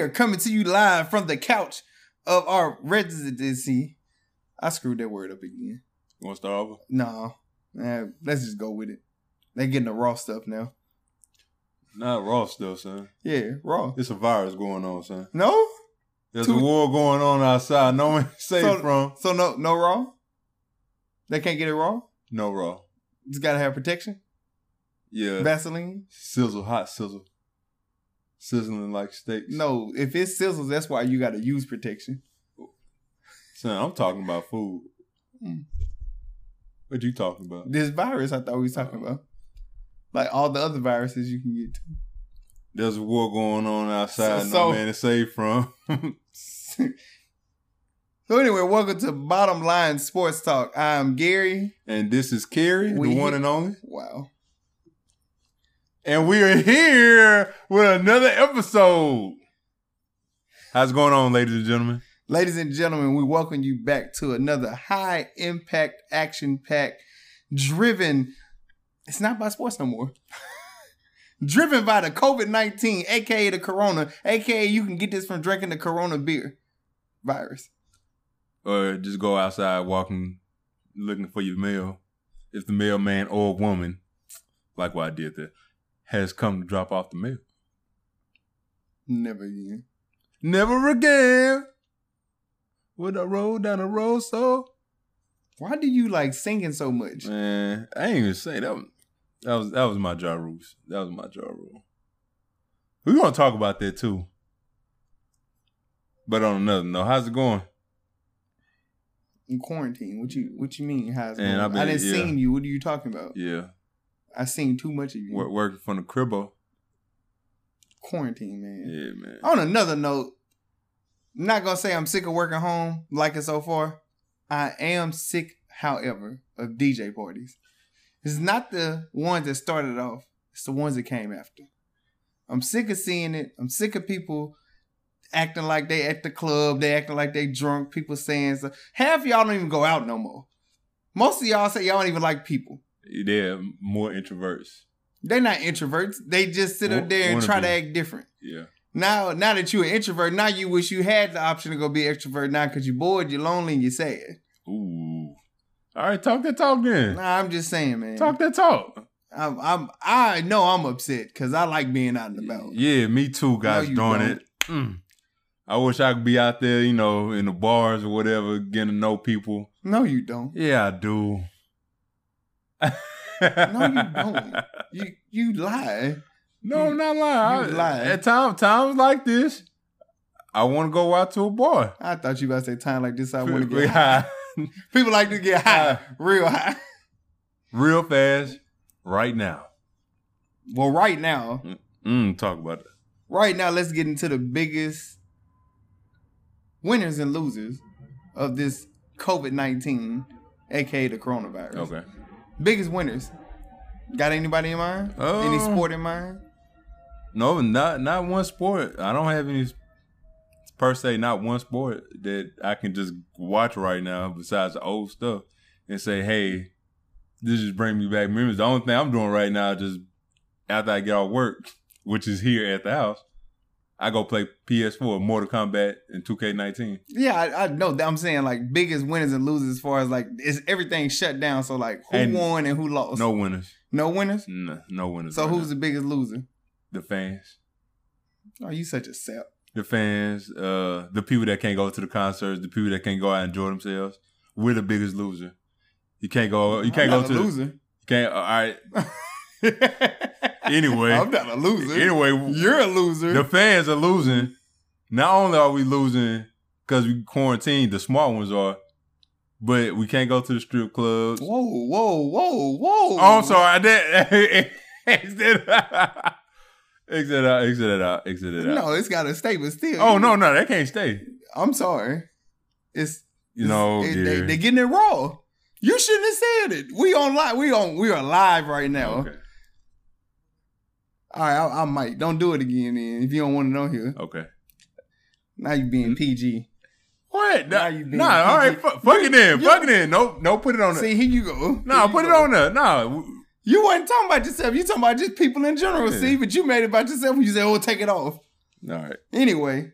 are coming to you live from the couch of our residency. I screwed that word up again. You want to start over? No, nah, let's just go with it. They getting the raw stuff now. Not raw stuff, son. Yeah, raw. It's a virus going on, son. No, There's Two- a war going on outside. No one safe So- from. so no, no raw. They can't get it raw. No raw. Just gotta have protection. Yeah. Vaseline. sizzle, hot sizzle. Sizzling like steaks. No, if it sizzles, that's why you gotta use protection. Son, I'm talking about food. Mm. What you talking about? This virus, I thought we was talking about, like all the other viruses you can get to. There's a war going on outside. So- no so- man is safe from. so anyway, welcome to Bottom Line Sports Talk. I'm Gary. and this is Carrie, We the one and only. Wow. And we are here with another episode. How's it going on, ladies and gentlemen? Ladies and gentlemen, we welcome you back to another high impact, action packed, driven. It's not by sports no more. driven by the COVID 19, aka the Corona, aka you can get this from drinking the Corona beer virus. Or just go outside walking, looking for your mail. If the mailman or woman, like what I did there, has come to drop off the mail. Never again. Never again. Would I roll down the road so? Why do you like singing so much? Man, I ain't even say that. Was, that was that was my jaw rules. That was my jaw rule. We gonna talk about that too. But on another note, how's it going? In quarantine, what you what you mean? How's it And going? Been- I didn't yeah. you. What are you talking about? Yeah, I seen too much of you. Work, working from the cribbo. Quarantine, man. Yeah, man. On another note, I'm not gonna say I'm sick of working home like it so far. I am sick, however, of DJ parties. It's not the ones that started off, it's the ones that came after. I'm sick of seeing it. I'm sick of people acting like they at the club, they acting like they drunk, people saying so. Half y'all don't even go out no more. Most of y'all say y'all don't even like people. They're more introverts. They're not introverts. They just sit up there and try be. to act different. Yeah. Now, now that you're an introvert, now you wish you had the option to go be extrovert now because you're bored, you're lonely, and you're sad. Ooh. All right, talk that talk then. Nah, I'm just saying, man. Talk that talk. I'm, I'm, I know I'm upset because I like being out and about. Yeah, me too, guys. don't. it. Mm. I wish I could be out there, you know, in the bars or whatever, getting to know people. No, you don't. Yeah, I do. No, you don't. You, you lie. No, I'm not lying. You lie. At times, times like this, I want to go out to a bar. I thought you about to say time like this. I want to get high. People like to get high, real high. Real fast, right now. Well, right now, Mm, talk about it. right now, let's get into the biggest winners and losers of this COVID nineteen, aka the coronavirus. Okay. Biggest winners. Got anybody in mind? Uh, Any sport in mind? No, not not one sport. I don't have any per se. Not one sport that I can just watch right now besides the old stuff and say, "Hey, this just bring me back memories." The only thing I'm doing right now, just after I get off work, which is here at the house, I go play PS4, Mortal Kombat, and 2K19. Yeah, I, I know. that I'm saying like biggest winners and losers as far as like is everything shut down. So like who And won and who lost? No winners. no winners. No, no winners. So right who's now. the biggest loser? the fans? Oh, you such a sap. the fans, uh, the people that can't go to the concerts, the people that can't go out and enjoy themselves. We're the biggest loser. You can't go. You can't go to. a The, loser. you can't. All right. Anyway. I'm not a loser. Anyway, You're a loser. the fans are losing. Not only are we losing because we quarantined, the smart ones are, but we can't go to the strip clubs. whoa, whoa, whoa, whoa. Oh, I'm sorry. I did. exit out. Exit out. Exit it out. Exit it out. No, it's got to stay, but still. Oh no, no, they can't stay. I'm sorry. It's You know, yeah. they, they getting it raw. You shouldn't have said it. We on live. We on. We are live right now. Okay. All right, I, I might. Don't do it again, then. If you don't want it on here, Okay. now you being PG. What? Now Nah, you being nah all right. PG. Fuck, it in. Fuck it in. No, no, put it on there. See, here you go. No, you put it on there. No. You wasn't talking about yourself. You talking about just people in general. Yeah. See, but you made it about yourself when you said, "Oh, take it off." All right. Anyway,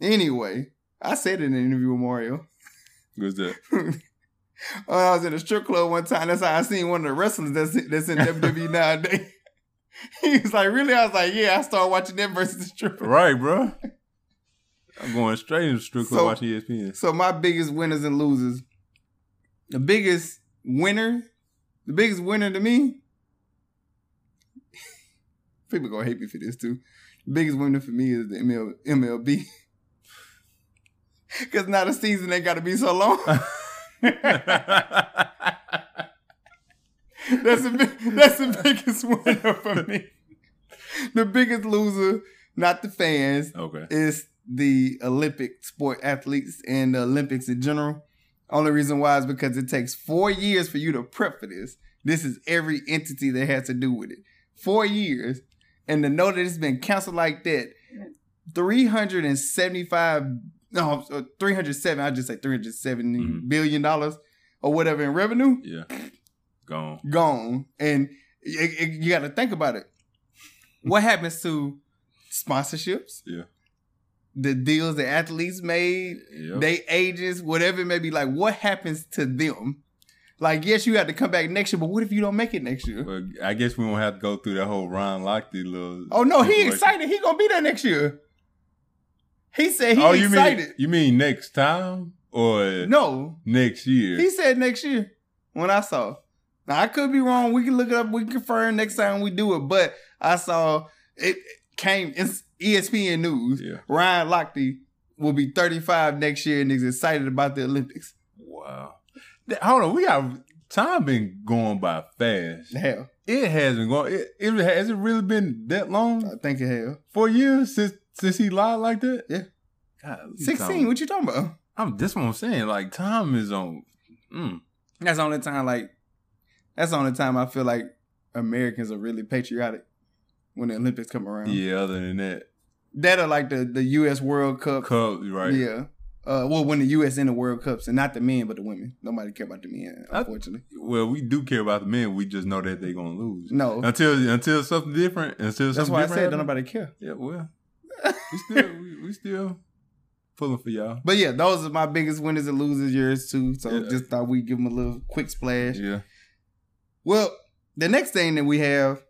anyway, I said it in an interview with Mario. What's that? when oh, I was in a strip club one time, that's how I seen one of the wrestlers that's that's in WWE nowadays. He was like, "Really?" I was like, "Yeah." I started watching them versus the stripper. Right, bro. I'm going straight into strip club So- watching ESPN. So my biggest winners and losers, the biggest winner, the biggest winner to me. People gonna hate me for this too. The biggest winner for me is the ML, MLB. Cause now the season ain't gotta be so long. That's the that's the biggest winner for me. The biggest loser, not the fans, okay. is the Olympic sport athletes and the Olympics in general. Only reason why is because it takes four years for you to prep for this. This is every entity that has to do with it. Four years. And to know that it's been canceled like that, 375, no, uh, 307, I just say 370 Mhm. billion dollars or whatever in revenue Yeah. Gone. gone. And it- it- you got to think about it. What happens to sponsorships? Yeah. The deals the athletes made, Yep. they agents, whatever it may be. Like, what happens to them? Like, yes, you have to come back next year, but what if you don't make it next year? Well, I guess we won't have to go through that whole Ryan Lochte little. Oh no, he excited. He gonna be there next year. He said he oh, you excited. mean you mean next time or no, next year? he said next year. When I saw, now I could be wrong. We can look it up. We can confirm next time we do it. But I saw it came. It's E ESPN news. yeah. Ryan Lochte will be 35 next year and is excited about the Olympics. Wow. Hold on, we got time been going by fast. Hell, It has been going. It, it has it really been that long? I think it hell. Four years since since he lied like that? Yeah. God, 16. Time, What you talking about? I'm. That's what I'm saying. Like time is on. Mm, That's the only time. Like that's the only time I feel like Americans are really patriotic when the Olympics come around. yeah. Other than that, That are like the the U.S. World Cup. Cup right? Yeah. Uh, well, when the U.S. in the World Cups, and not the men, but the women. Nobody care about the men, I- unfortunately. Well, we do care about the men. We just know that they're gonna lose no, until until something different. Until that's something why I said don't nobody care. Yeah. Well, we still we, we still pulling for y'all. But yeah, those are my biggest winners and losers. Yours too. So Yeah. just thought we'd give them a little quick splash. Yeah. Well, the next thing that we have,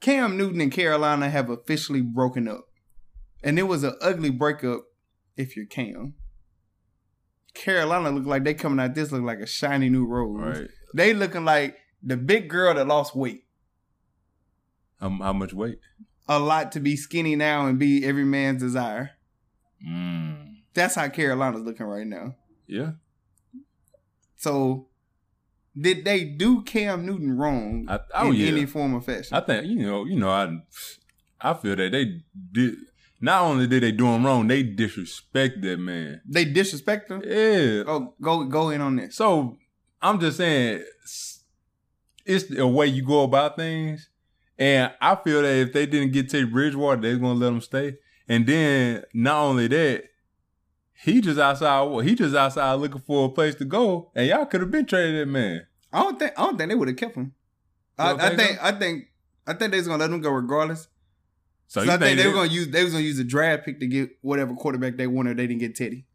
Cam Newton and Carolina have officially broken up. And it was an ugly breakup if you're Cam. Carolina look like they coming out this look like a shiny new rose. Right. They looking like the big girl that lost weight. How, how much weight? A lot to be skinny now and be every man's desire. Mm. That's how Carolina's looking right now. Yeah. So did they do Cam Newton wrong I, oh in yeah. any form or fashion? I think you know, you know, I I feel that they did. Not only did they do him wrong, they disrespect that man. they disrespect him? Yeah. Oh, go go in on this. So I'm just saying, it's a way you go about things, and I feel that if they didn't get Teddy Bridgewater, they're gonna let him stay. And then not only that, he just outside. He just outside looking for a place to go, and y'all could have been traded that man. I don't think I don't think they would have kept him. I, I think think I think I think they was gonna let him go regardless. So So you I think think they were gonna use they was gonna use a draft pick to get whatever quarterback they wanted. They didn't get Teddy.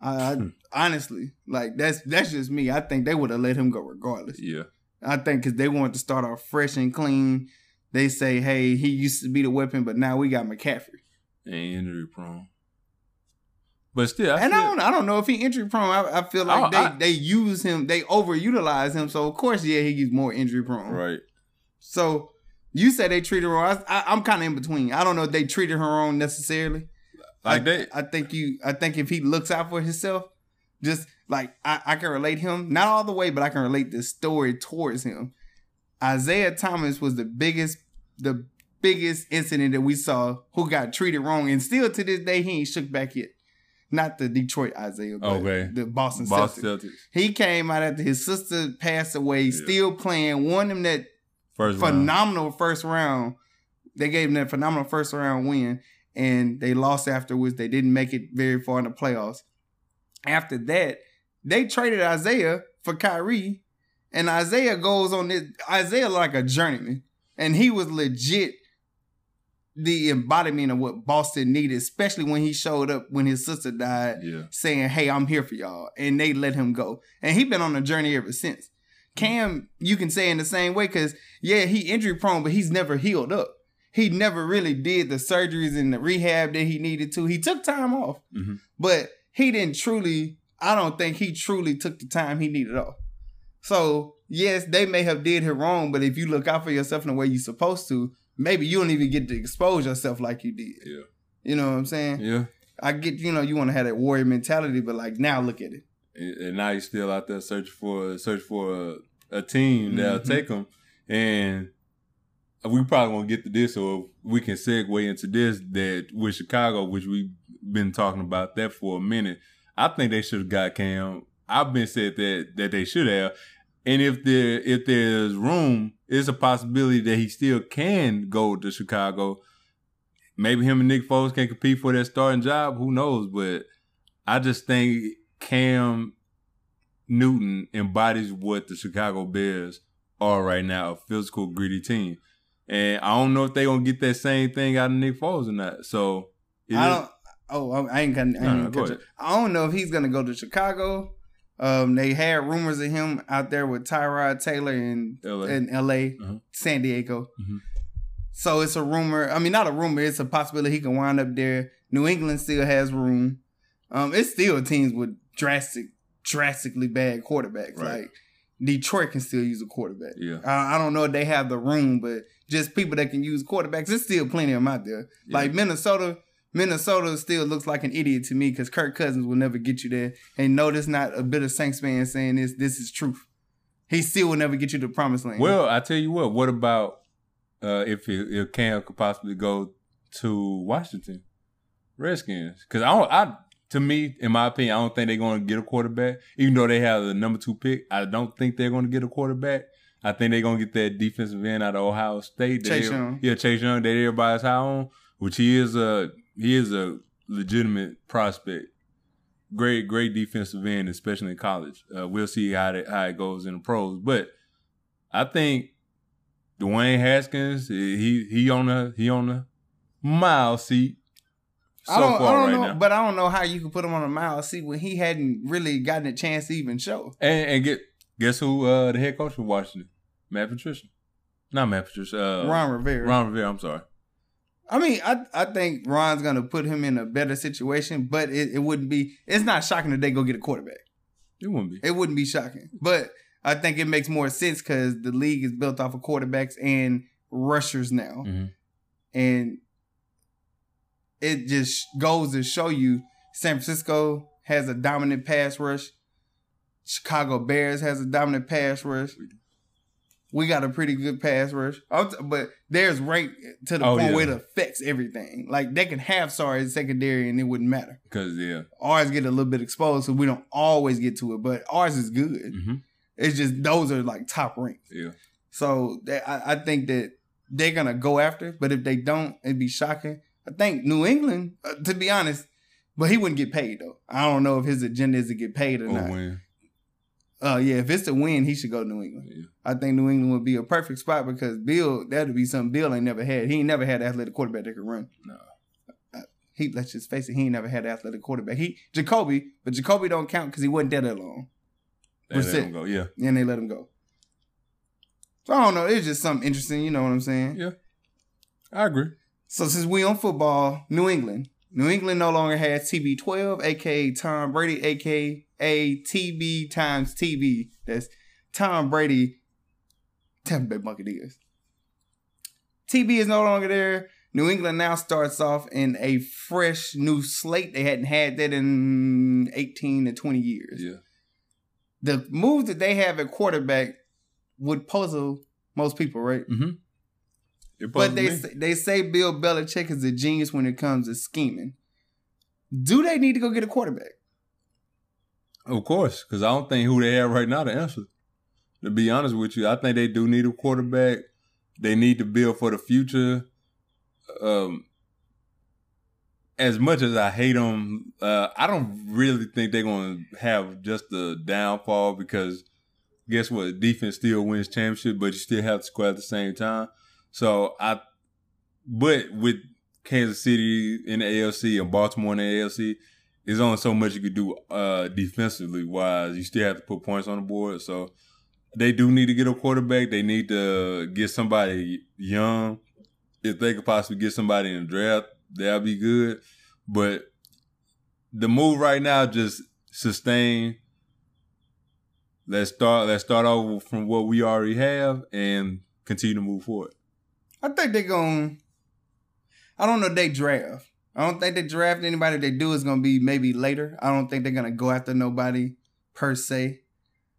I, I Hmm. honestly like that's that's just me. I think they would have let him go regardless. Yeah. I think because they wanted to start off fresh and clean. They say, hey, he used to be the weapon, but now we got McCaffrey. And injury prone. But still, I and still, I don't, I don't know if he injury prone. I, I feel like Oh, they, I- they use him, they overutilize him. So of course, yeah, he gets more injury prone. right. So you say they treated her wrong. I, I, I'm kind of in between. I don't know if they treated her wrong necessarily. Like I, they, I think you. I think if he looks out for himself, just like I, I can relate him, not all the way, but I can relate the story towards him. Isaiah Thomas was the biggest, the biggest incident that we saw who got treated wrong, and still to this day he ain't shook back yet. Not the Detroit Isaiah, but Okay. the Boston Boston Celtics. Celtics. He came out after his sister passed away, Yeah. still playing, won him that First round. phenomenal first round. They gave him that phenomenal first round win, and they lost afterwards. They didn't make it very far in the playoffs. After that, they traded Isaiah for Kyrie, and Isaiah goes on this. Isaiah like a journeyman, and he was legit the embodiment of what Boston needed, especially when he showed up when his sister died, Yeah. saying, "Hey, I'm here for y'all," and they let him go, and he's been on a journey ever since. Cam, you can say in the same way because yeah, he injury prone, but he's never healed up. He never really did the surgeries and the rehab that he needed to. He took time off, Mhm. but he didn't truly. I don't think he truly took the time he needed off. So yes, they may have did him wrong, but if you look out for yourself in the way you're supposed to, maybe you don't even get to expose yourself like you did. Yeah. You know what I'm saying? Yeah. I get, you know, you want to have that warrior mentality, but like now look at it. and, and now he's still out there searching for search for a, a team that'll Mhm. take them. And we probably won't get to this, or we can segue into this that with Chicago, which we've been talking about that for a minute. I think they should have got Cam. I've been said that that they should have. And if there if there's room, it's a possibility that he still can go to Chicago. Maybe him and Nick Foles can compete for that starting job. Who knows? But I just think Cam Newton embodies what the Chicago Bears are right now, a physical, gritty team. And I don't know if they're gonna get that same thing out of Nick Foles or not. So it I don't. Oh, I ain't gonna. I, ain't No, no, go catch ahead. it. I don't know if he's gonna go to Chicago. Um, they had rumors of him out there with Tyrod Taylor in LA. in L.A., Uh-huh. San Diego. Mhm. So it's a rumor. I mean, not a rumor. It's a possibility he can wind up there. New England still has room. Um, it's still teams with drastic, drastically bad quarterbacks. Right. Like Detroit can still use a quarterback. Yeah. I, I don't know if they have the room, but just people that can use quarterbacks. There's still plenty of them out there. Yeah. Like Minnesota, Minnesota still looks like an idiot to me because Kirk Cousins will never get you there. And no, this not a bit of Saints fan saying this. This is truth. He still will never get you to the promised land. Well, I tell you what. What about uh, if it, if Cam could possibly go to Washington Redskins? Because I don't. I to me, in my opinion, I don't think they're going to get a quarterback. Even though they have the number two pick, I don't think they're going to get a quarterback. I think they're going to get that defensive end out of Ohio State. Chase Young. Yeah, Chase Young. That everybody's high on, which he is a he is a legitimate prospect. Great, great defensive end, especially in college. Uh, we'll see how it, how it goes in the pros, but I think Dwayne Haskins, he he on the he on the mile seat so I don't, far I don't right know, now. but I don't know how you could put him on a mile seat when he hadn't really gotten a chance to even show. and, and get guess who uh, the head coach for Washington? Matt Patricia, not Matt Patricia. Uh, Ron Rivera. Ron Rivera. I'm sorry. I mean, I I think Ron's gonna put him in a better situation, but it, it wouldn't be. It's not shocking that they go get a quarterback. It wouldn't be. It wouldn't be shocking, but I think it makes more sense because the league is built off of quarterbacks and rushers now, Mhm. and it just goes to show you San Francisco has a dominant pass rush. Chicago Bears has a dominant pass rush. We got a pretty good pass rush, t- but there's ranked to the Oh, point yeah. where it affects everything. Like they can have sorry secondary and it wouldn't matter. Because yeah, Ours get a little bit exposed, so we don't always get to it. But ours is good. hmm It's just those are like top ranked. yeah. So that, I, I think that they're gonna go after. But if they don't, it'd be shocking. I think New England, uh, to be honest, but he wouldn't get paid though. I don't know if his agenda is to get paid or Or not. win. Uh, yeah, if it's to win, he should go to New England. Yeah. I think New England would be a perfect spot because Bill, that'd be something Bill ain't never had. He ain't never had an athletic quarterback that could run. No. Uh, He let's just face it, he ain't never had an athletic quarterback. He Jacoby, but Jacoby don't count because he wasn't there that long. They let him go. Yeah. and they let him go. So I don't know. It's just something interesting. You know what I'm saying? Yeah. I agree. So since we on football, New England, New England no longer has TB12, aka Tom Brady, aka TB times TB. That's Tom Brady, Tampa Bay Buccaneers. TB is no longer there. New England now starts off in a fresh new slate. They hadn't had that in 18 to 20 years Yeah. the move that they have at quarterback would puzzle most people, right? Mm-hmm. But they say, they say Bill Belichick is a genius when it comes to scheming. Do they need to go get a quarterback? Of course, because I don't think who they have right now to answer. To be honest with you, I think they do need a quarterback. They need to build for the future. Um, as much as I hate them, uh, I don't really think they're going to have just a downfall because guess what? Defense still wins championship, but you still have to score at the same time. So I, but with Kansas City in the AFC and Baltimore in the AFC, there's only so much you could do uh, defensively wise. You still have to put points on the board. So they do need to get a quarterback. They need to get somebody young. If they could possibly get somebody in the draft, that'd be good. But the move right now just sustain. Let's start. Let's start over from what we already have and continue to move forward. I think they're going. I don't know. if They draft. I don't think they draft anybody. They do is going to be maybe later. I don't think they're going to go after nobody per se.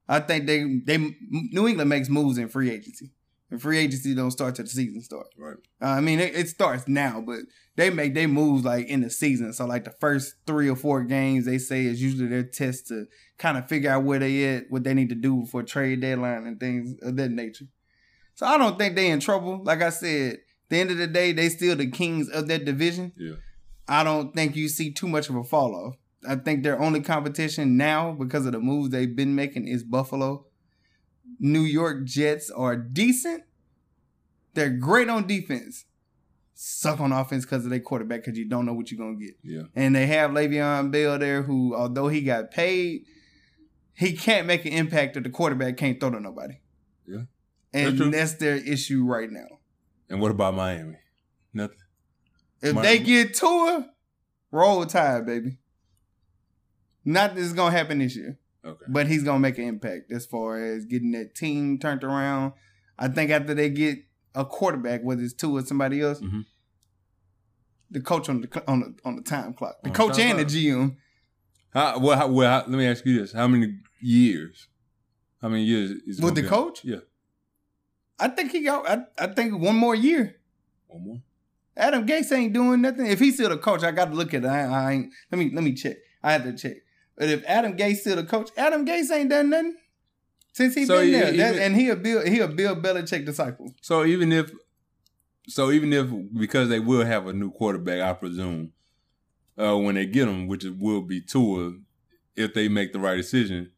I think they they New England makes moves in free agency. And free agency don't start till the season starts. Right. Uh, I mean, it, it starts now, but they make they moves like in the season. So like the first three or four games, they say is usually their test to kind of figure out where they at, what they need to do for trade deadline and things of that nature. So I don't think they in trouble. Like I said, the end of the day, they still the kings of that division. Yeah. I don't think you see too much of a fall off. I think their only competition now, because of the moves they've been making, is Buffalo. New York Jets are decent. They're great on defense. Suck on offense because of their quarterback because you don't know what you're gonna get. Yeah. And they have Le'Veon Bell there, who although he got paid, he can't make an impact if the quarterback can't throw to nobody. Yeah. And That's that's, their issue right now. And what about Miami? Nothing. If Mi- they get Tua, roll tide, baby. Not that it's gonna happen this year. Okay. but he's gonna make an impact as far as getting that team turned around. I think after they get a quarterback, whether it's Tua or somebody else, Mhm. the coach on the on the on the time clock, the On coach and the. GM. How, well, how, well how, let me ask you this: How many years? How many years is With the be? coach? Yeah, I think he got. I, I think one more year. one more. Adam Gase ain't doing nothing. If he's still the coach, I got to look at it. I, I ain't. Let me let me check. I have to check. But if Adam Gase still the coach, Adam Gase ain't done nothing since he So been he- there. he That- and he a Bill he a Bill Belichick disciple. So even if, so even if because they will have a new quarterback, I presume, uh, when they get him, which it will be Tua, if they make the right decision.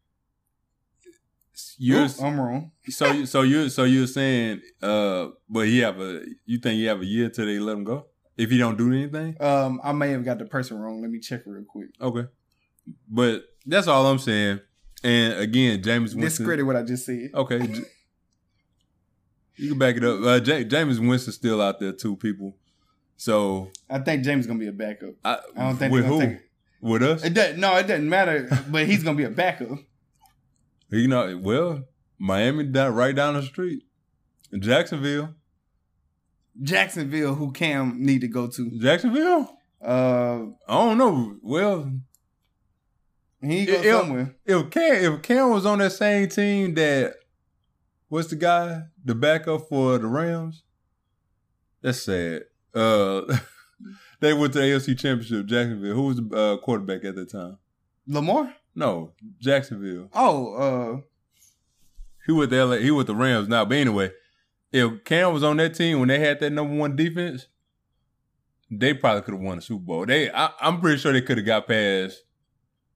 You're Oop, I'm wrong. so you so you so you're saying, uh, but he have a you think you have a year till they let him go if he don't do anything. Um, I may have got the person wrong. Let me check real quick. Okay, but that's all I'm saying. And again, Jameis Winston. Discredit what I just said. Okay. You can back it up. Uh, J- Jameis Winston's still out there too, people. So I think Jameis is gonna be a backup. I, I don't think with who? take With us? it. Doesn't, no, it doesn't matter. but he's gonna be a backup. You know, well, Miami down right down the street. Jacksonville. Jacksonville, who Cam need to go to. Jacksonville? Uh, I don't know. Well, he go it'll- somewhere. if Cam if Cam was on that same team that what's the guy? The backup for the Rams? That's sad. Uh they went to the AFC championship, Jacksonville. Who was the uh, quarterback at that time? Lamar. No, Jacksonville. Oh, uh, He with the LA, he with the Rams now. But anyway, if Cam was on that team when they had that number one defense, they probably could have won the Super Bowl. They, I, I'm pretty sure they could have got past.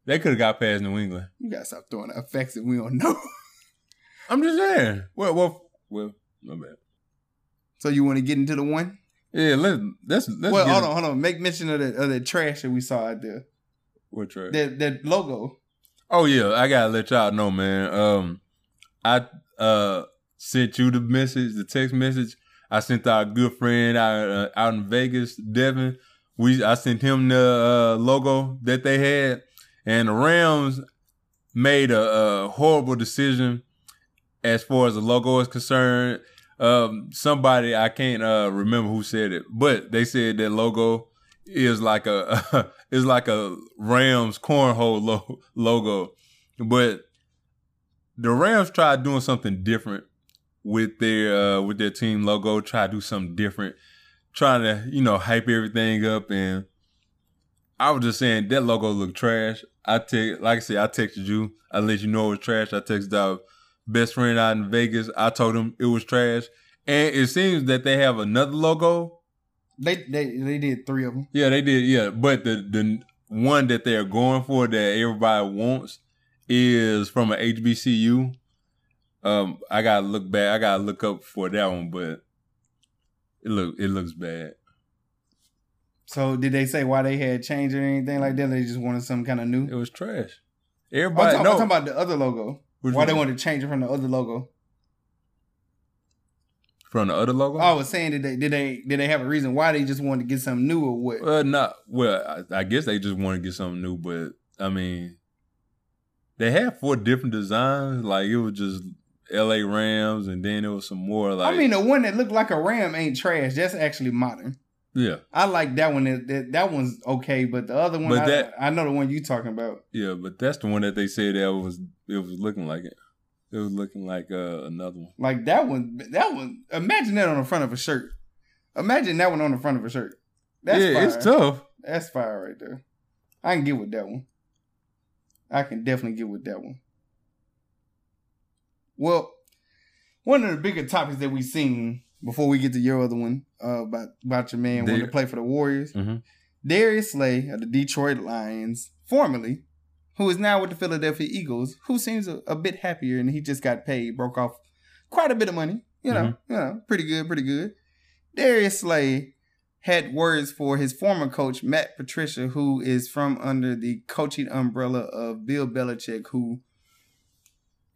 They could have got past New England. you gotta stop throwing effects that we don't know. I'm just saying. Well, well, well. My bad. so you want to get into the one? Yeah, let's let's let's well, hold on, hold on. Make mention of the of the trash that we saw out there. What track? That that logo. Oh yeah, I gotta let y'all know, man. Um, I uh sent you the message, the text message. I sent our good friend out uh, out in Vegas, Devin. We I sent him the uh, logo that they had, and the Rams made a, a horrible decision as far as the logo is concerned. Um, somebody I can't uh, remember who said it, but they said that logo is like a is like a Rams cornhole lo- logo, but the Rams tried doing something different with their uh, with their team logo. Try to do something different, trying to you know hype everything up. And I was just saying that logo looked trash. I take like I said, I texted you. I let you know it was trash. I texted our best friend out in Vegas. I told him it was trash. And it seems that they have another logo They they they did three of them. yeah, they did. Yeah, but the the one that they're going for that everybody wants is from an HBCU. Um, I gotta look back. I gotta look up for that one, but it look it looks bad. So did they say why they had changed or anything like that? They just wanted something kind of new. It was trash. I'm Everybody talking, know I'm talking about the other logo. Which why they wanted to change it from the other logo? From the other logo. Oh, I was saying did they did they did they have a reason why they just wanted to get something new or what? Uh, well, not well. I, I guess they just want to get something new, but I mean, they had four different designs. Like it was just L.A. Rams, and then there was some more. Like I mean, the one that looked like a ram ain't trash. That's actually modern. yeah, I like that one. That, that, that one's okay, but the other one, But I, that- I know the one you talking about. yeah, but that's the one that they said that was it was looking like it. It was looking like uh, another one. Like that one, that one. Imagine that on the front of a shirt. Imagine that one on the front of a shirt. That's yeah, fire. it's tough. That's fire right there. I can get with that one. I can definitely get with that one. Well, one of the bigger topics that we've seen before we get to your other one uh, about about your man wanting to Dar- play for the Warriors, Mhm. Darius Slay of the Detroit Lions, formerly, who is now with the Philadelphia Eagles, who seems a, a bit happier and he just got paid, broke off quite a bit of money. You know, mm-hmm. you know, pretty good, pretty good. Darius Slay had words for his former coach, Matt Patricia, who is from under the coaching umbrella of Bill Belichick, who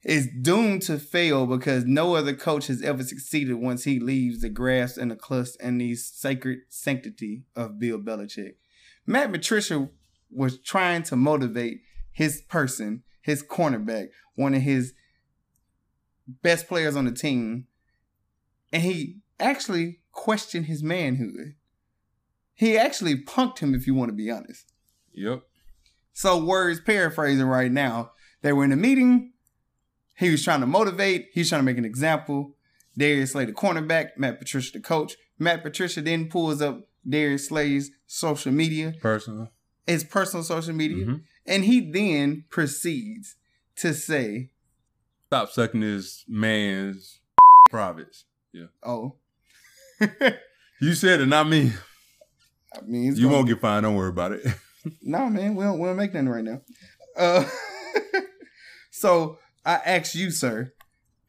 is doomed to fail because no other coach has ever succeeded once he leaves the grasp and the clutch and the sacred sanctity of Bill Belichick. Matt Patricia was trying to motivate his person, his cornerback, one of his best players on the team, and he actually questioned his manhood. He actually punked him, if you want to be honest. Yep. So, words paraphrasing right now, they were in a meeting. He was trying to motivate. He was trying to make an example. Darius Slay, the cornerback, Matt Patricia, the coach. Matt Patricia then pulls up Darius Slay's social media, Personal. his personal social media, Mhm. And he then proceeds to say, Stop sucking this man's privates. Yeah. "Oh, You said it, not me. I mean, You gonna- won't get fined. Don't worry about it. No, man, we don't, we don't make nothing right now. Uh, so I ask you, sir,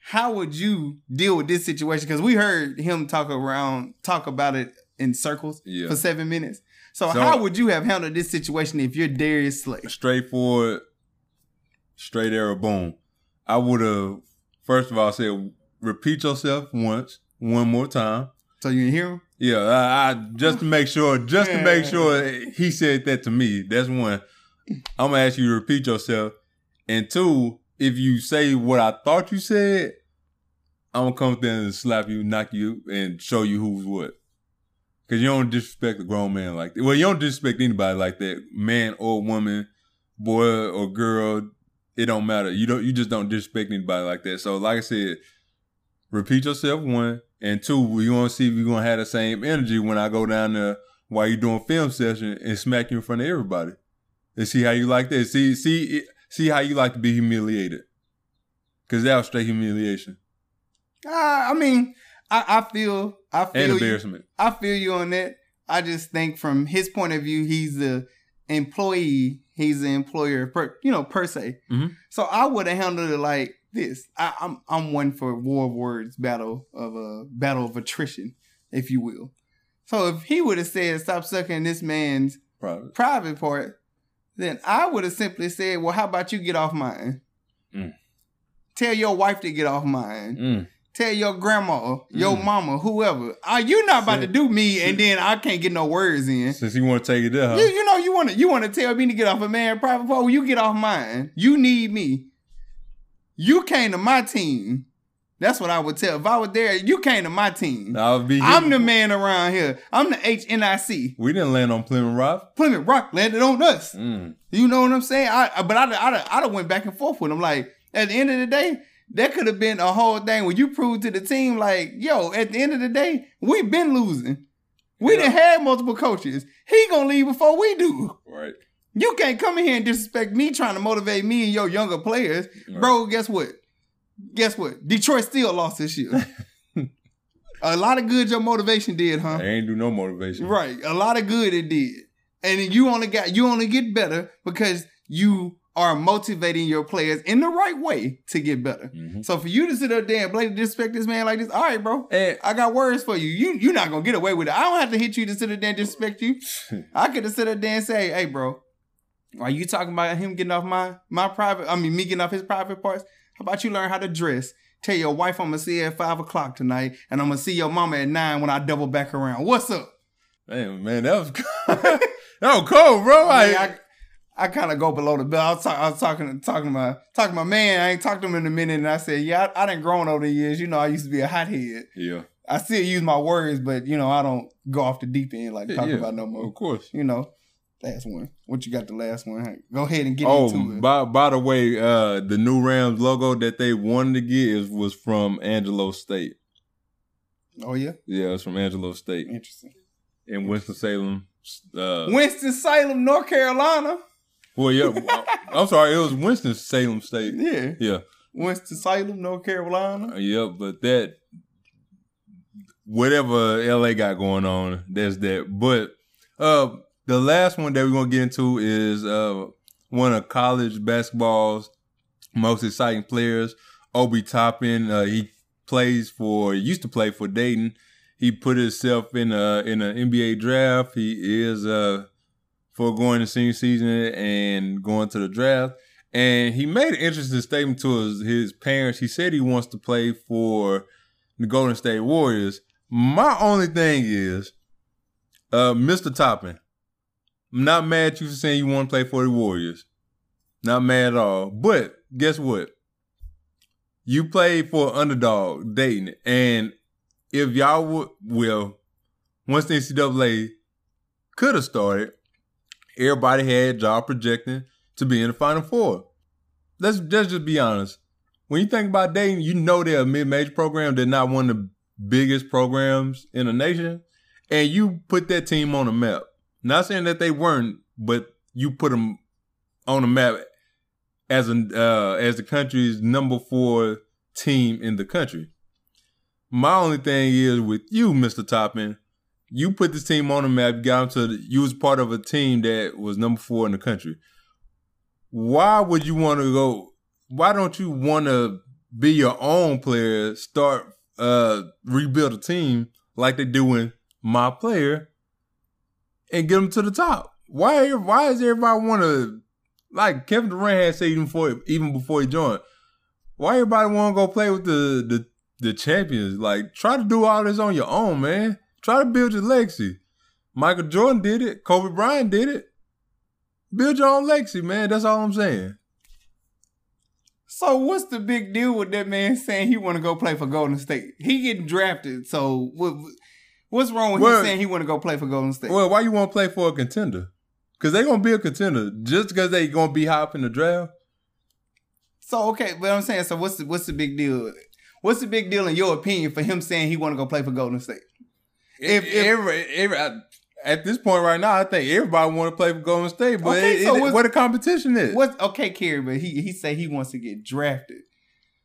how would you deal with this situation? Because we heard him talk around, talk about it in circles Yeah. for seven minutes. So, So- how would you have handled this situation if you're Darius Slay? straightforward, straight arrow, boom. I would have first of all said, repeat yourself once, one more time. So you hear him? Yeah, I, I just to make sure, just to make sure he said that to me. That's one. I'm gonna ask you to repeat yourself, and two, if you say what I thought you said, I'm gonna come there and slap you, knock you, and show you who's what. Cause you don't disrespect a grown man like that. Well, you don't disrespect anybody like that, man or woman, boy or girl. It don't matter. You don't. You just don't disrespect anybody like that. So, like I said, repeat yourself one, and two, we to see if you're gonna have the same energy when I go down there while you're doing film session and smack you in front of everybody, and see how you like that. See, see, see how you like to be humiliated. Cause that was straight humiliation Uh, I mean, I, I feel, I and feel, you, embarrassment. I feel you on that. I just think from his point of view, he's the employee, he's the employer, per, you know, per se. Mhm. So I would have handled it like this. I, I'm I'm one for war of words, battle of a battle of attrition, if you will. So if he would have said, "Stop sucking this man's Probably. private part," then I would have simply said, "Well, how about you get off mine? Mm. Tell your wife to get off mine." Mm. Tell your grandma, your Mm. mama, whoever. Are you not about to do me and then I can't get no words in? Since you want to take it there, huh? You, you know you want to you want to tell me to get off a man private. Well, you get off mine. You need me. You came to my team. That's what I would tell. If I was there, you came to my team. I'll be. I'm the man around here. I'm the HNIC. We didn't land on Plymouth Rock. Plymouth Rock landed on us. Mm. You know what I'm saying? I I- but I I I I went back and forth with him. Like at the end of the day, that could have been a whole thing where you proved to the team, like, yo, at the end of the day, we've been losing. We Yeah. done had multiple coaches. He gonna leave before we do. Right. You can't come in here and disrespect me trying to motivate me and your younger players. Right. Bro, guess what? Guess what? Detroit still lost this year. a lot of good your motivation did, huh? I ain't do no motivation. Right. A lot of good it did. And you only got you only get better because you are motivating your players in the right way to get better. Mhm. So for you to sit up there and blatantly disrespect this man like this, all right, bro. And I got words for you. You you're not gonna get away with it. I don't have to hit you to sit up there and disrespect you. I could have sit up there and say, hey, bro, are you talking about him getting off my my private? I mean, me getting off his private parts. How about you learn how to dress? Tell your wife I'm gonna see her at five o'clock tonight, and I'm gonna see your mama at nine when I double back around. What's up? man, man, that was that was cold, bro. I, Like, I, I kind of go below the belt. I was, talk, I was talking talking to my talking to my man. I ain't talked to him in a minute, and I said, "Yeah, I, I didn't grown over the years. You know, I used to be a hothead. yeah, I still use my words, but you know, I don't go off the deep end like talking yeah, about no more. Of course. You know, last one. What you got? The last one. Go ahead and get oh, into it. by by the way, uh, the new Rams logo that they wanted to get is was from Angelo State. oh yeah, Yeah, it's from Angelo State interesting. in Winston Salem. Uh, Winston Salem, North Carolina. Well, yeah, I'm sorry, it was Winston Salem State. Yeah, Yeah, Winston Salem, North Carolina. Uh, yeah, but that whatever LA got going on, there's that. But uh, the last one that we're gonna get into is uh one of college basketball's most exciting players, Obi Toppin. Uh, he plays for used to play for Dayton. He put himself in a in an NBA draft. He is uh for going to senior season and going to the draft. And he made an interesting statement to his, his parents. He said he wants to play for the Golden State Warriors. My only thing is, uh, Mr. Toppin, I'm not mad at you for saying you want to play for the Warriors. Not mad at all. But guess what? You played for underdog Dayton, and if y'all would, well, once the NCAA could have started, everybody had y'all projecting to be in the Final Four. Let's, let's just be honest. When you think about Dayton, you know they're a mid-major program. They're not one of the biggest programs in the nation, and you put that team on the map. Not saying that they weren't, but you put them on the map as an uh, as the country's number four team in the country. My only thing is with you, Mister Toppin, you put this team on the map. Got them to the, you was part of a team that was number four in the country. Why would you want to go? Why don't you want to be your own player? Start uh rebuild a team like they doing my player and get them to the top. Why? Why does everybody want to? Like Kevin Durant had said even before, even before he joined. Why everybody want to go play with the the the champions? Like try to do all this on your own, man. Try to build your legacy. Michael Jordan did it. Kobe Bryant did it. Build your own legacy, man. That's all I'm saying. So what's the big deal with that man saying he want to go play for Golden State? He getting drafted, so what, what's wrong with Well- him saying he want to go play for Golden State? Well, why you want to play for a contender? Because they gonna be a contender just because they gonna be high up in the draft. so okay, but I'm saying, so what's the what's the big deal? What's the big deal in your opinion for him saying he want to go play for Golden State? If- If, every, every, I- at this point right now, I think everybody want to play for Golden State, but Okay, it, so it- what the competition is. What's okay, Kerry? But he he say he wants to get drafted.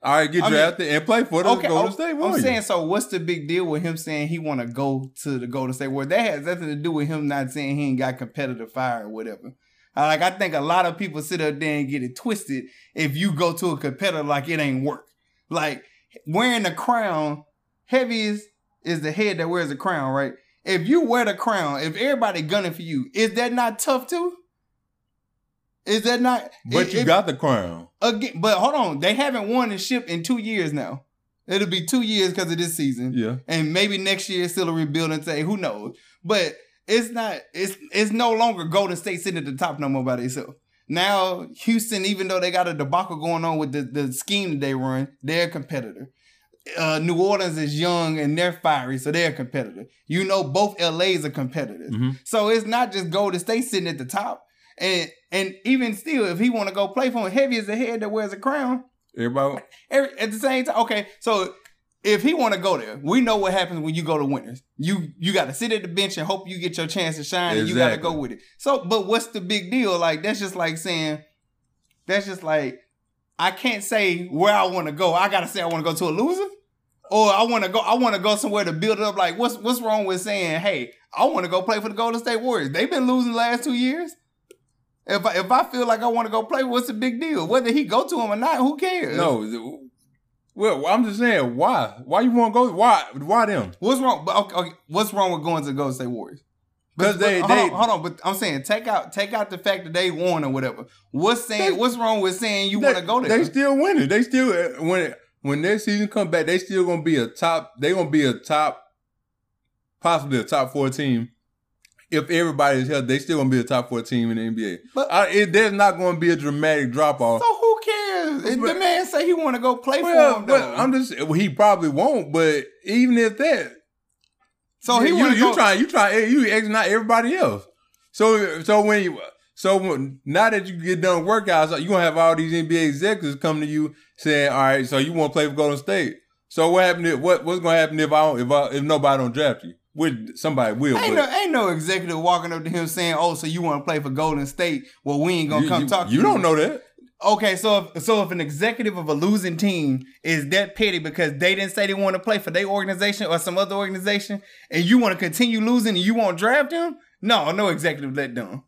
All right, get I mean- drafted and play for the Okay, Golden State I'm saying so. What's the big deal with him saying he want to go to the Golden State Warriors? That has nothing to do with him not saying he ain't got competitive fire or whatever. Like I think a lot of people sit up there and get it twisted if you go to a competitor like it ain't work. Like wearing the crown, heavy is the head that wears the crown, right? If you wear the crown, if everybody gunning for you, is that not tough too? Is that not? but you got the crown. again. But hold on, they haven't won a ship in two years now. It'll be two years because of this season, Yeah. and maybe next year it's still a rebuilding. Say who knows? But it's not. It's it's no longer Golden State sitting at the top no more by themselves. Now Houston, even though they got a debacle going on with the, the scheme that they run, they're a competitor. Uh, New Orleans is young and they're fiery, so they're a competitor. You know, both LA's are competitors. Mhm. So it's not just Golden State sitting at the top. And and even still, if he want to go play for him, heavy as the head that wears a crown. Everybody. Every, at the same time, okay. So if he want to go there, we know what happens when you go to winners. You you got to sit at the bench and hope you get your chance to shine, and you got to go with it. So, but what's the big deal? Like that's just like saying, that's just like I can't say where I want to go. I gotta say I want to go to a loser, or I want to go. I want to go somewhere to build it up. Like what's what's wrong with saying, hey, I want to go play for the Golden State Warriors? They've been losing the last two years. If I, if I feel like I want to go play, what's the big deal? Whether he go to him or not, who cares? No. Well, I'm just saying, why? Why you want to go? Why? Why them? What's wrong? Okay, okay, what's wrong with going to Golden State Warriors? Because But- they, but they, hold, on, hold on, but I'm saying take out take out the fact that they won or whatever. What's saying? They- what's wrong with saying you want to go there? they still winning. They still when when their season come back, they still gonna be a top. They gonna be a top, possibly a top four team. If everybody is healthy, they still gonna be a top four team in the NBA. But- I, it, there's not gonna be a dramatic drop off. so who cares? If the man say he want to go play Well, for him, but though. I'm just well, he probably won't. But even if that, so he you you go. try you try you exiting not everybody else. So so when you so when, now that you get done workouts, you gonna have all these NBA executives come to you saying, "All right, so you want to play for Golden State? So what happened? If, what what's gonna happen if I don't, if I, if nobody don't draft you? Which somebody will. Ain't no, ain't no executive walking up to him saying, "Oh, so you want to play for Golden State? Well, we ain't gonna you, come you- talk." to you. You don't know that. Okay, so if, so if an executive of a losing team is that petty because they didn't say they want to play for their organization or some other organization, and you want to continue losing and you won't draft them, no, no executive let down.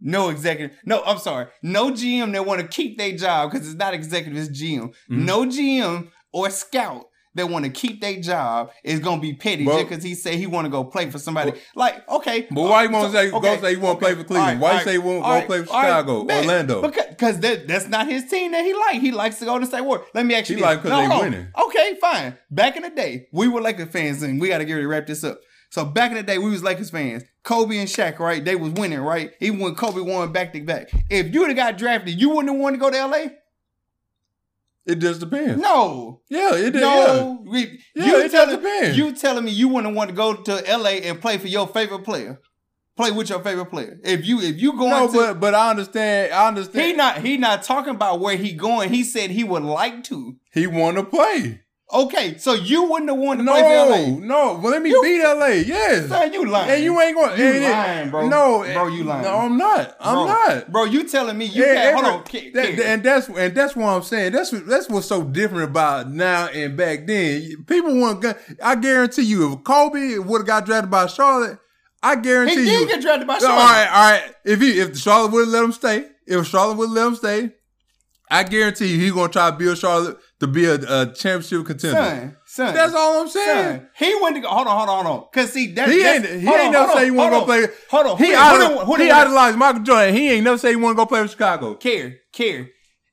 No executive. No, I'm sorry. No GM that want to keep their job because it's not executive, it's GM. Mhm. No GM or scout that want to keep their job is gonna be petty Well- just because he said he want to go play for somebody. Well- like, okay, But why you want to so- say go say you want to okay, play for Cleveland? all why right, you say you want to right, play for right, Chicago, bet. Orlando? Because because that, that's not his team that he like. He likes to go to State War. Let me actually He like 'cause they winning. Okay, fine. Back in the day, we were Lakers fans, and we got to get ready to wrap this up. So back in the day, we was Lakers fans. Kobe and Shaq, right? They was winning, right? Even when Kobe won back to back. If you would have got drafted, you wouldn't have wanted to go to LA. It just depends. No, Yeah, it did. Yeah. no. We- Yeah, you it just telling depends. you telling me you wouldn't want to go to LA and play for your favorite player, play with your favorite player. If you if you going No, to but but I understand. I understand. He not he not talking about where he going. He said he would like to. He want to play. Okay, so you wouldn't have wanted to No, play for LA. no. Well, let me You- beat LA. Yes. Son, you lying. And you ain't going. You lying, bro. No, Bro, you lying. No, I'm not. I'm bro, not. Bro, you telling me you Yeah, can't hold on. That- and that's and that's what I'm saying. That's what that's what's so different about now and back then. People want. gun- I guarantee you, if Kobe would have got drafted by Charlotte, I guarantee you. he did you. get drafted by Charlotte. All right, all right. If he if Charlotte would have let him stay, if Charlotte would let him stay, I guarantee you he's gonna try to build Charlotte to be a, a championship contender. Son, son. That's all I'm saying. son. He went to go. Hold on, hold on, hold on. Cause see, that, He ain't he ain't on, never say he want to go play. Hold on. He idol, he idolized Michael Jordan. He ain't never say he want to go play for Chicago. care, care.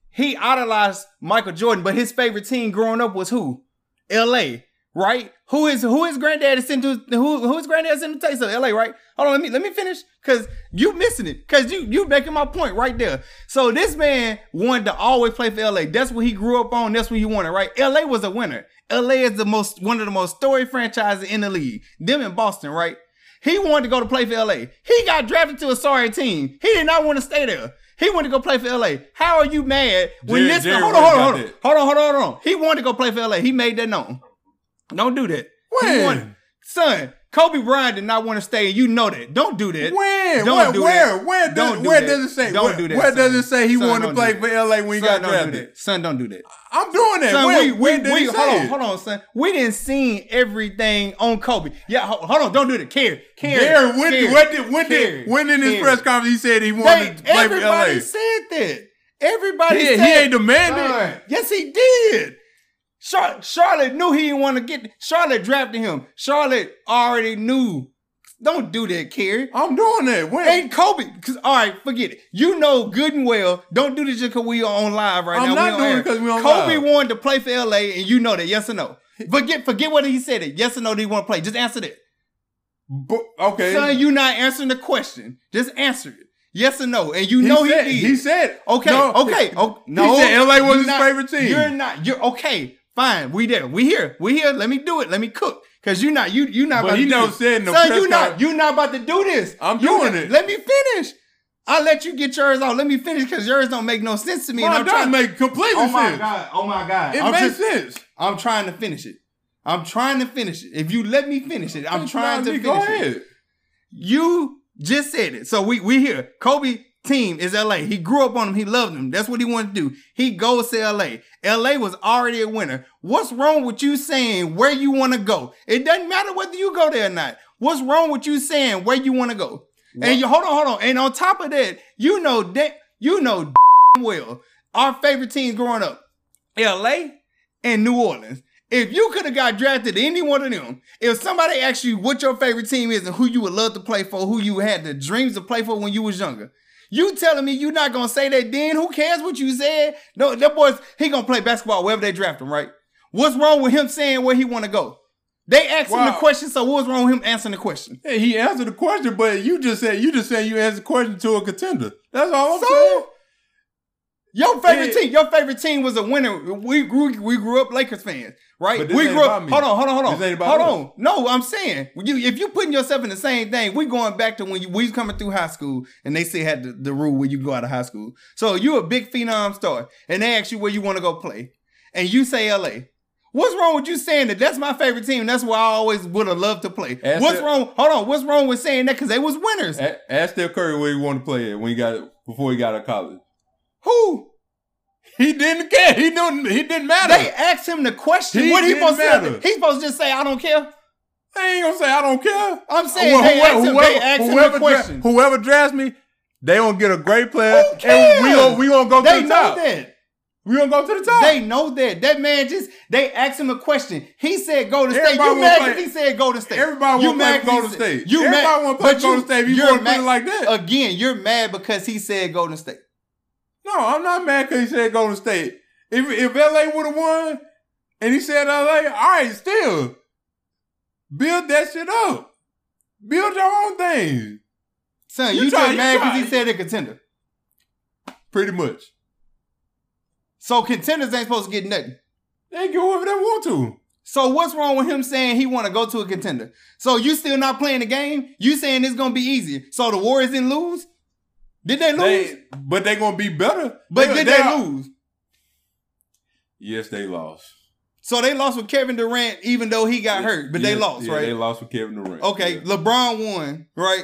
He idolized Michael Jordan, but his favorite team growing up was who? L.A. Right? Who is who his granddad is sent to who who his granddad sent to Texas? L.A. Right? Hold on, let me let me finish because you missing it because you you making my point right there. So this man wanted to always play for L.A. That's what he grew up on. That's what he wanted. Right? L.A. was a winner. L.A. is the most one of the most storied franchises in the league. Them in Boston, right? He wanted to go to play for LA. He got drafted to a sorry team. He did not want to stay there. He wanted to go play for LA. How are you mad when Jerry- this? Jerry hold on, hold on, hold on, hold on, hold on, hold on. He wanted to go play for LA. He made that known. Don't do that. When? son, Kobe Bryant did not want to stay, and you know that. Don't do that. When? Don't where? do where? that. Where, does, Don't do where that. does it say? Don't where, do that, Where does it say he Son, wanted to play for LA when he Son, got don't do drafted? Son, don't do that. I'm doing that. Son, when, we, we, did we, hold on, hold on, son. We didn't see everything on Kobe. Yeah, hold, hold on, don't do that. Care, care. Gary, when, care, when did when did when in his care. press conference he said he They, wanted to play for LA? everybody said that. Everybody He, said he ain't demanded. Son, Yes, he did. Char- Charlotte knew he didn't want to get. Charlotte drafted him. Charlotte already knew. Don't do that, Kerry. I'm doing that. When? Ain't Kobe? Cause all right, forget it. You know good and well. Don't do this just because we are on live right I'm now. not we on doing air. it 'cause we on Kobe live. wanted to play for LA, and you know that. Yes or no? Forget forget what he said. It yes or no? Did he want to play? Just answer that. Bu- okay. Son, you not answering the question. Just answer it. Yes or no? And you he know said, he did. He said. Okay, No, okay. Oh, no. He said LA was his not- favorite team. You're not. You're okay. Fine. We there. We here. We here. Let me do it. Let me cook. Cause you not. You you not. But about he to do never this. said in Son, you not. You not about to do this. I'm You doing not- it. Let me finish. I'll let you get yours out. Let me finish because yours don't make no sense to me. and I'm trying to make complete oh my sense. god. Oh my god. It I'm makes just- sense. I'm trying to finish it. I'm trying to finish it. If you let me finish it, I'm trying to me. finish Go it. ahead. You just said it. So we we here. Kobe team is LA. He grew up on him. He loved him. That's what he wanted to do. He goes to LA. LA was already a winner. What's wrong with you saying where you want to go? It doesn't matter whether you go there or not. What's wrong with you saying where you want to go? And you hold on, hold on. And on top of that, you know that you know well our favorite teams growing up, L.A. and New Orleans. If you could have got drafted any one of them, if somebody asked you what your favorite team is and who you would love to play for, who you had the dreams to play for when you was younger, you telling me you not gonna say that then? Who cares what you said? No, that boy's he gonna play basketball wherever they draft him, right? What's wrong with him saying where he want to go? They asked him the question, so what's wrong with him answering the question? Hey, he answered the question, but you just said you just said you answered the question to a contender. That's all I'm So? saying. Your favorite Yeah. team, your favorite team was a winner. We grew, we grew up Lakers fans, right? But this we ain't grew about up. me. Hold on, hold on, hold on, This ain't about hold us. on. No, I'm saying you, if you putting yourself in the same thing, we going back to when you we was coming through high school, and they still had the, the rule where you go out of high school. So you a big phenom star, and they ask you where you want to go play, and you say L.A. What's wrong with you saying that that's my favorite team? That's where I always would have loved to play. Ask what's it- wrong? Hold on. What's wrong with saying that? Because they was winners. Ask Steph Curry where he wanted to play at when he got before he got out of college. Who? He didn't care. He didn't. He didn't matter. They asked him the question. He what he supposed to matter. say? He's supposed to just say, "I don't care." They ain't gonna say I don't care. I'm saying they asked him, they asked him the whoever, dra- whoever drafts me, they gonna get a great player, Who and we gonna we gonna go They to the know top. that. We gonna go to the top. They know that. That man just they asked him a question. He said Golden State. Everybody You mad play- he said Golden State. Everybody you wanna play mad for 'cause Golden State. You Everybody play but Golden State if you you're put mad- it like that. Again, you're mad because he said Golden State. No, I'm not mad because he said Golden State. If if LA would have won, and he said LA, all right, still build that shit up. Build your own thing. Son, You you, try- just mad because he said a contender. Pretty much. So contenders ain't supposed to get nothing. They can go whoever they want to. So what's wrong with him saying he want to go to a contender? So you still not playing the game? You saying it's gonna be easy? So the Warriors didn't lose? Did they lose? They, but they gonna be better. but did they, are- lose? Yes, they lost. So they lost with Kevin Durant, even though he got hurt, but they lost, yeah, right? They lost with Kevin Durant. Okay, Yeah. LeBron won, right?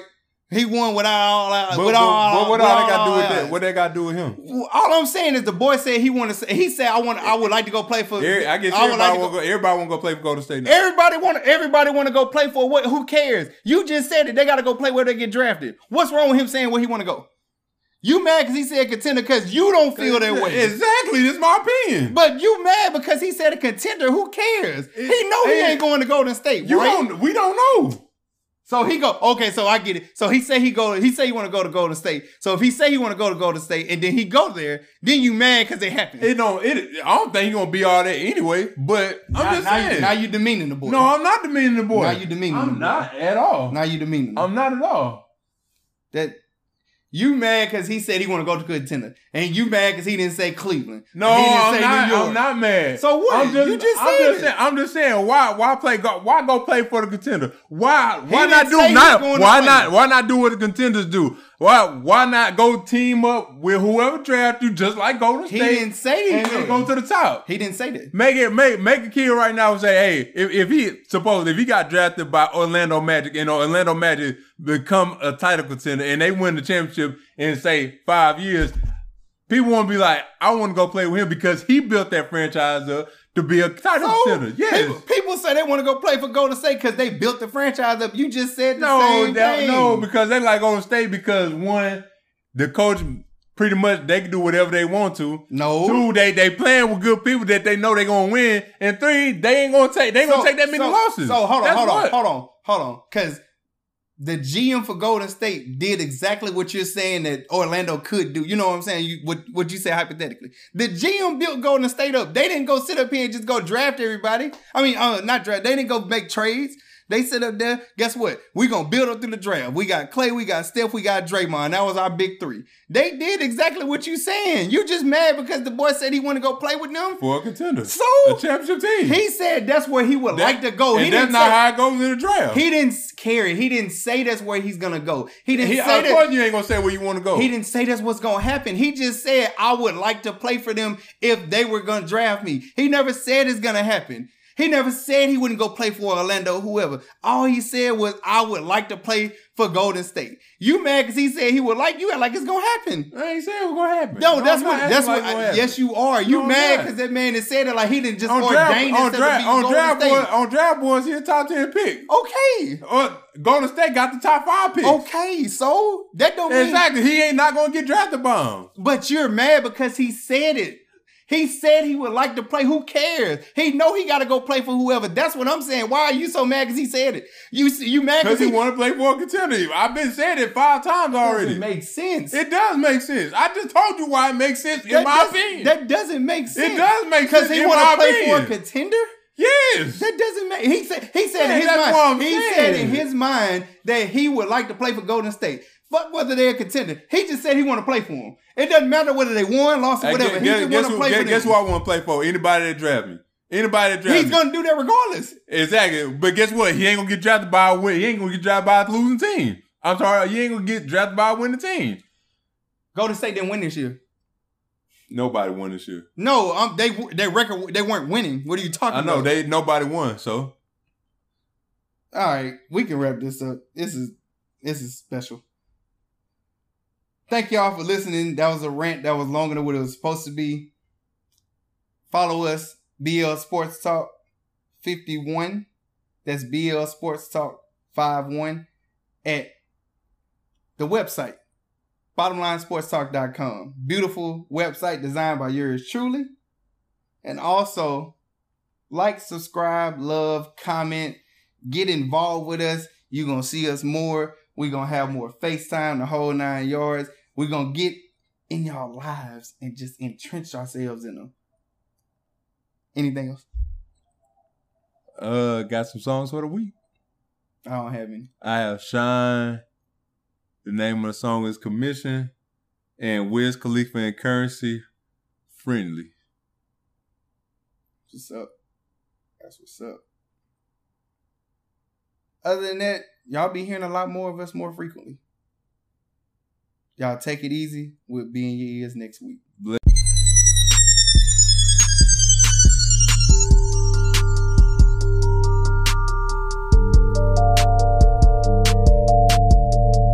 He won without all out. But, but- all, but what all they got to do with that? What they got to do with him? All I'm saying is the boy said he want to. He said I want. I would like to go play for. Every- I guess I everybody like want go. Everybody want to go play for Golden State now. Everybody want. Everybody want to go play for what? Who cares? You just said it. They got to go play where they get drafted. What's wrong with him saying where he want to go? You mad because he said contender because you don't feel that way. Exactly. That's my opinion. But you mad because he said a contender. Who cares? he know he ain't going to Golden State. You right? don't. We don't know. So he go, okay, so I get it. So he say he go, he say he want to go to Golden State. So if he say he want to go to Golden State and then he go there, then you mad because it happened. It don't. It. I don't think he gonna be all that anyway. But I'm now, just now saying. you, now you demeaning the boy. no, I'm not demeaning the boy. Now you demeaning the I'm not at all. now you demeaning. I'm not at all. that you mad because he said he want to go to contender, and you mad because he didn't say Cleveland. No, And he didn't I'm say not. New York. I'm not mad. So what? I'm just, You just I'm just it. saying. I'm just saying. Why? Why play? Go, why go play for the contender? Why? Why didn't do? Not was going to why not? Why not do what the contenders do? Why? Why not go team up with whoever draft you, just like Golden State? He didn't say and then go to the top? He didn't say that. Make it make make a kid right now and say, hey, if, if he suppose if he got drafted by Orlando Magic and Orlando Magic become a title contender and they win the championship in say five years, people won't be like, I want to go play with him because he built that franchise up to be a title So, contender. Yes. people, people say they want to go play for Golden State because they built the franchise up. You just said the no, same that, thing. no, because they like Golden State because one, the coach pretty much they can do whatever they want to. no. Two, they they playing with good people that they know they're gonna win. And three, they ain't gonna take they ain't gonna take that many so, losses. So hold on, That's hold on, what. hold on, hold on. Because the GM for Golden State did exactly what you're saying that Orlando could do. You know what I'm saying? You what what you say hypothetically. The GM built Golden State up. They didn't go sit up here and just go draft everybody. I mean, uh, not draft. They didn't go make trades. They sit up there. Guess what? We gonna build up through the draft. We got Clay, we got Steph, we got Draymond. That was our big three. They did exactly what you saying. You just mad because the boy said he want to go play with them. for a contender. So a championship team. he said that's where he would That- like to go. and He that's didn't not say, how it goes in the draft. he didn't carry. He didn't say that's where he's gonna go. He didn't He- say of that. course you ain't gonna say where you want to go. He didn't say that's what's gonna happen. He just said I would like to play for them if they were gonna draft me. He never said it's gonna happen. He never said he wouldn't go play for Orlando, whoever. All he said was, I would like to play for Golden State. You mad because he said he would like you act like it's gonna happen. I ain't saying it's gonna happen. No, that's I'm what that's what like I- yes you are. You No, mad because that man has said it like he didn't just on draft ordain on draft to be on Golden draft State. boy, on draft boys. He a top ten pick. Okay. Uh, Golden State got the top five picks. Okay, so that don't mean Exactly. He ain't not gonna get drafted by him. But you're mad because he said it. He said he would like to play. Who cares? He know he got to go play for whoever. That's what I'm saying. Why are you so mad because he said it? You you mad Because because he want to play for a contender. I've been saying it five times already. Doesn't make sense. It does make sense. I just told you why it makes sense in That my does- opinion. that doesn't make sense. it does make sense because he want to play opinion. for a contender. yes. That doesn't make. He said. He said Yeah, in his mind. He saying. said in his mind that he would like to play for Golden State. Fuck whether they're a contender. He just said he want to play for them. It doesn't matter whether they won, lost, or whatever. guess, he just guess want to who, play guess, for guess who I want to play for? Anybody that draft me. Anybody that draft He's me. gonna do that regardless. Exactly. But guess what? He ain't gonna get drafted by a win. He ain't gonna get drafted by a losing team. I'm sorry, he ain't gonna get drafted by a winning team. Golden State didn't win this year. Nobody won this year. No, um, they their record they weren't winning. What are you talking about? I know about? they nobody won. So All right, we can wrap this up. This is this is special. Thank y'all for listening. That was a rant that was longer than what it was supposed to be. Follow us, BL Sports Talk 51. That's BL Sports Talk 51 at the website, bottomlinesportstalk.com. Beautiful website designed by yours truly. And also, like, subscribe, love, comment, get involved with us. You're going to see us more. We're going to have more FaceTime, the whole nine yards. We're going to get in y'all lives and just entrench ourselves in them. Anything else? uh got some songs for the week. I don't have any. I have Shine. The name of the song is Commission. And Wiz Khalifa and Curren$y Friendly. What's up? That's what's up. Other than that, y'all be hearing a lot more of us more frequently. Y'all take it easy. We'll be in your ears next week.